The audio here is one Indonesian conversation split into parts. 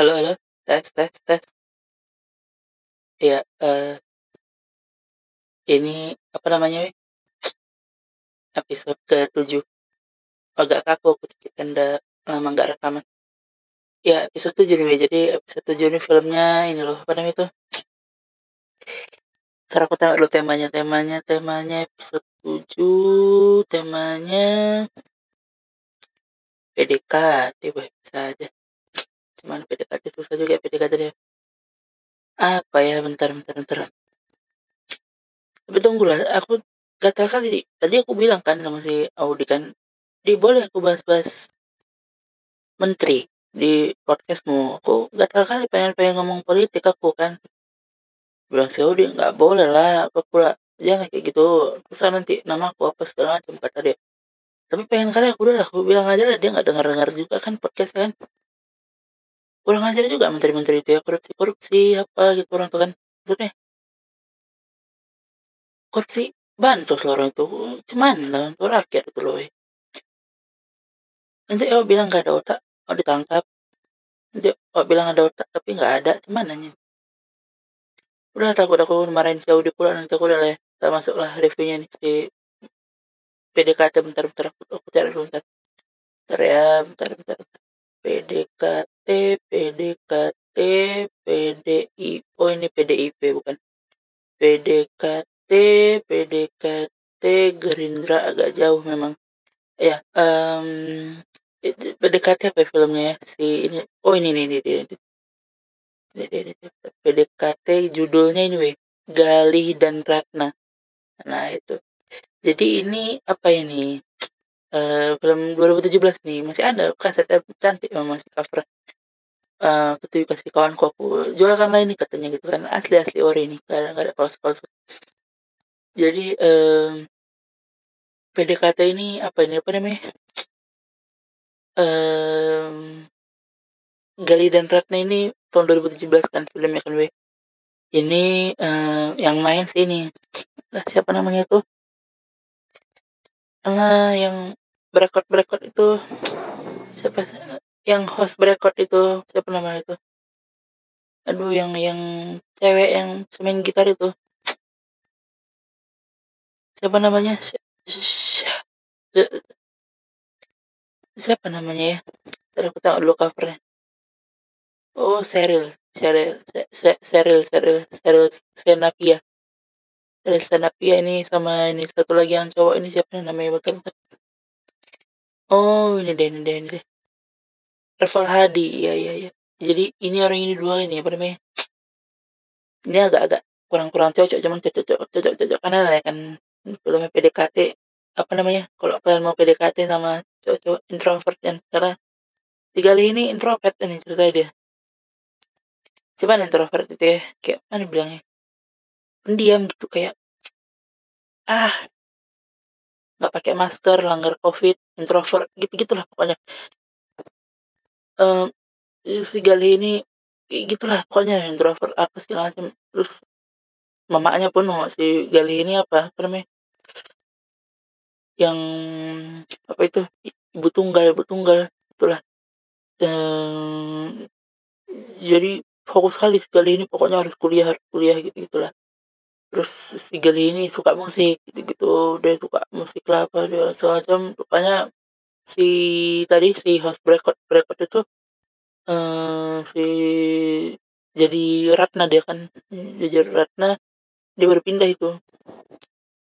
Halo halo, tes tes tes. Iya, eee ini apa namanya, weh, episode ke-7. Agak kaku aku sedikit udah lama nggak rekaman. Ya episode 7 nih, weh, jadi episode 7 ini filmnya ini loh, apa namanya itu entar aku tengok dulu temanya temanya temanya episode 7 temanya PDKT, weh, bisa aja. Cuman PDKT susah juga ya PDKT dia. Apa ya, bentar bentar bentar. Tapi tunggulah, aku gatal kali. Tadi aku bilang kan sama si Audi kan, "Di boleh aku bahas-bahas menteri di podcastmu." Aku gatal kali pengen pengen ngomong politik aku kan. Bilang si Audi, "Nggak boleh lah, apa pula, jangan kayak gitu, terus nanti nama aku apa segala macam," kata dia. Tapi pengen kali aku udah aku bilang aja lah, dia nggak dengar-dengar juga kan podcast kan. Kurang ajar juga menteri-menteri itu ya, korupsi-korupsi apa gitu orang tuh kan. Maksudnya korupsi bansos lah orang itu, cuman lah untuk rakyat itu loh. Nanti oh bilang nggak ada otak, oh ditangkap. Nanti oh bilang ada otak tapi nggak ada, cuman anjing. Udah takut aku marahin si Audi pula nanti aku udah lah, kita masuklah reviewnya nih si PDKT bentar bentar aku, aku cari dulu bentar. Bentar ya, bentar. bentar. PDKT, PDKT, PDI, oh ini PDIP bukan. PDKT, PDKT, Gerindra agak jauh memang. Ya, um, PDKT apa ya filmnya ya? Si ini, oh ini ini ini, ini. PDKT judulnya ini weh, Galih dan Ratna. Nah itu. Jadi ini apa ini? Uh, film 2017 nih masih ada kasetnya cantik memang masih cover. Uh, ketemu pasti kawanku aku jualkan lah ini katanya gitu kan. Asli asli ori ini gak ada, gak ada palsu palsu. Jadi um, PDKT ini apa ini apa namanya? Um, Gali dan Ratna ini tahun 2017 kan filmnya kan weh. Ini uh, yang main sih ini. Lah siapa namanya tuh? Nah yang berekod berekod itu siapa yang host berekod itu siapa namanya itu? Aduh yang yang cewek yang semain gitar itu. Siapa namanya? Siapa namanya ya? Ntar aku tengok dulu covernya. Oh Cheryl Cheryl Cheryl Cheryl Cheryl Senapia. Cheryl Senapia ini sama ini satu lagi yang cowok ini siapa namanya? Betul oh ini deh ini deh ini deh. Reval Hadi iya iya iya. Jadi ini orang ini dua ini apa namanya? Ini agak-agak kurang-kurang cocok cuman cocok cocok cocok cocok. Karena ya kan filmnya PDKT apa namanya? Kalau kalian mau PDKT sama cowok-cowok introvert kan karena tiga ini introvert ini ceritanya dia. Siapa introvert itu ya? Kayak mana bilangnya? Pendiam gitu kayak ah nggak pakai masker langgar covid introvert gitu gitulah pokoknya um, si Gali ini gitulah pokoknya introvert apa segala macam. Terus mamanya pun mau si Gali ini apa apa namanya? Yang apa itu? Ibu tunggal ibu tunggal itulah. Um, jadi fokus sekali si Gali ini pokoknya harus kuliah harus kuliah gitu gitulah terus si Gali ini suka musik gitu gitu dia suka musik lah apa dia semacam rupanya si tadi si host record record itu um, si jadi Ratna dia kan. Jadi Ratna dia baru pindah itu.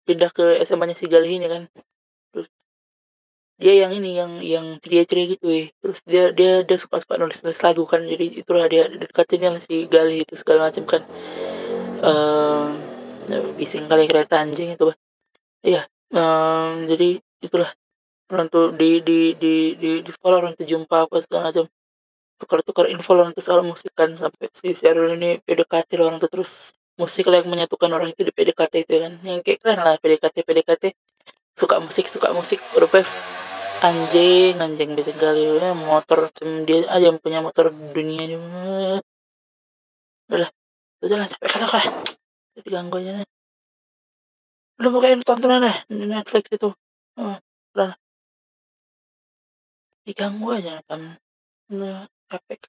Pindah ke SMA-nya si Galih ini kan. Terus dia yang ini yang yang ceria-ceria gitu ya terus dia dia dia suka suka nulis nulis lagu kan. Jadi itulah dia dekatin si Galih itu segala macam kan. Um, bising kali kereta anjing itu bah. Iya um, jadi itulah. Orang tuh di di di di, di sekolah orang tuh jumpa apa segala macam. Tukar-tukar info orang tuh soal musik kan sampai si Cheryl ini PDKT orang tuh terus musik lah yang menyatukan orang itu di PDKT itu kan. Yang kayak keren lah PDKT PDKT. Suka musik suka musik rupanya anjing anjing bisa kali ya motor dia aja yang punya motor dunia ini udah udah lah sampai kalau kan diganggu aja nih. Lu pakai tontonan deh di Netflix itu. Oh, udah diganggu aja kan. Nah, capek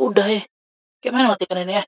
udah ya. Kayak mana matikan ini ya?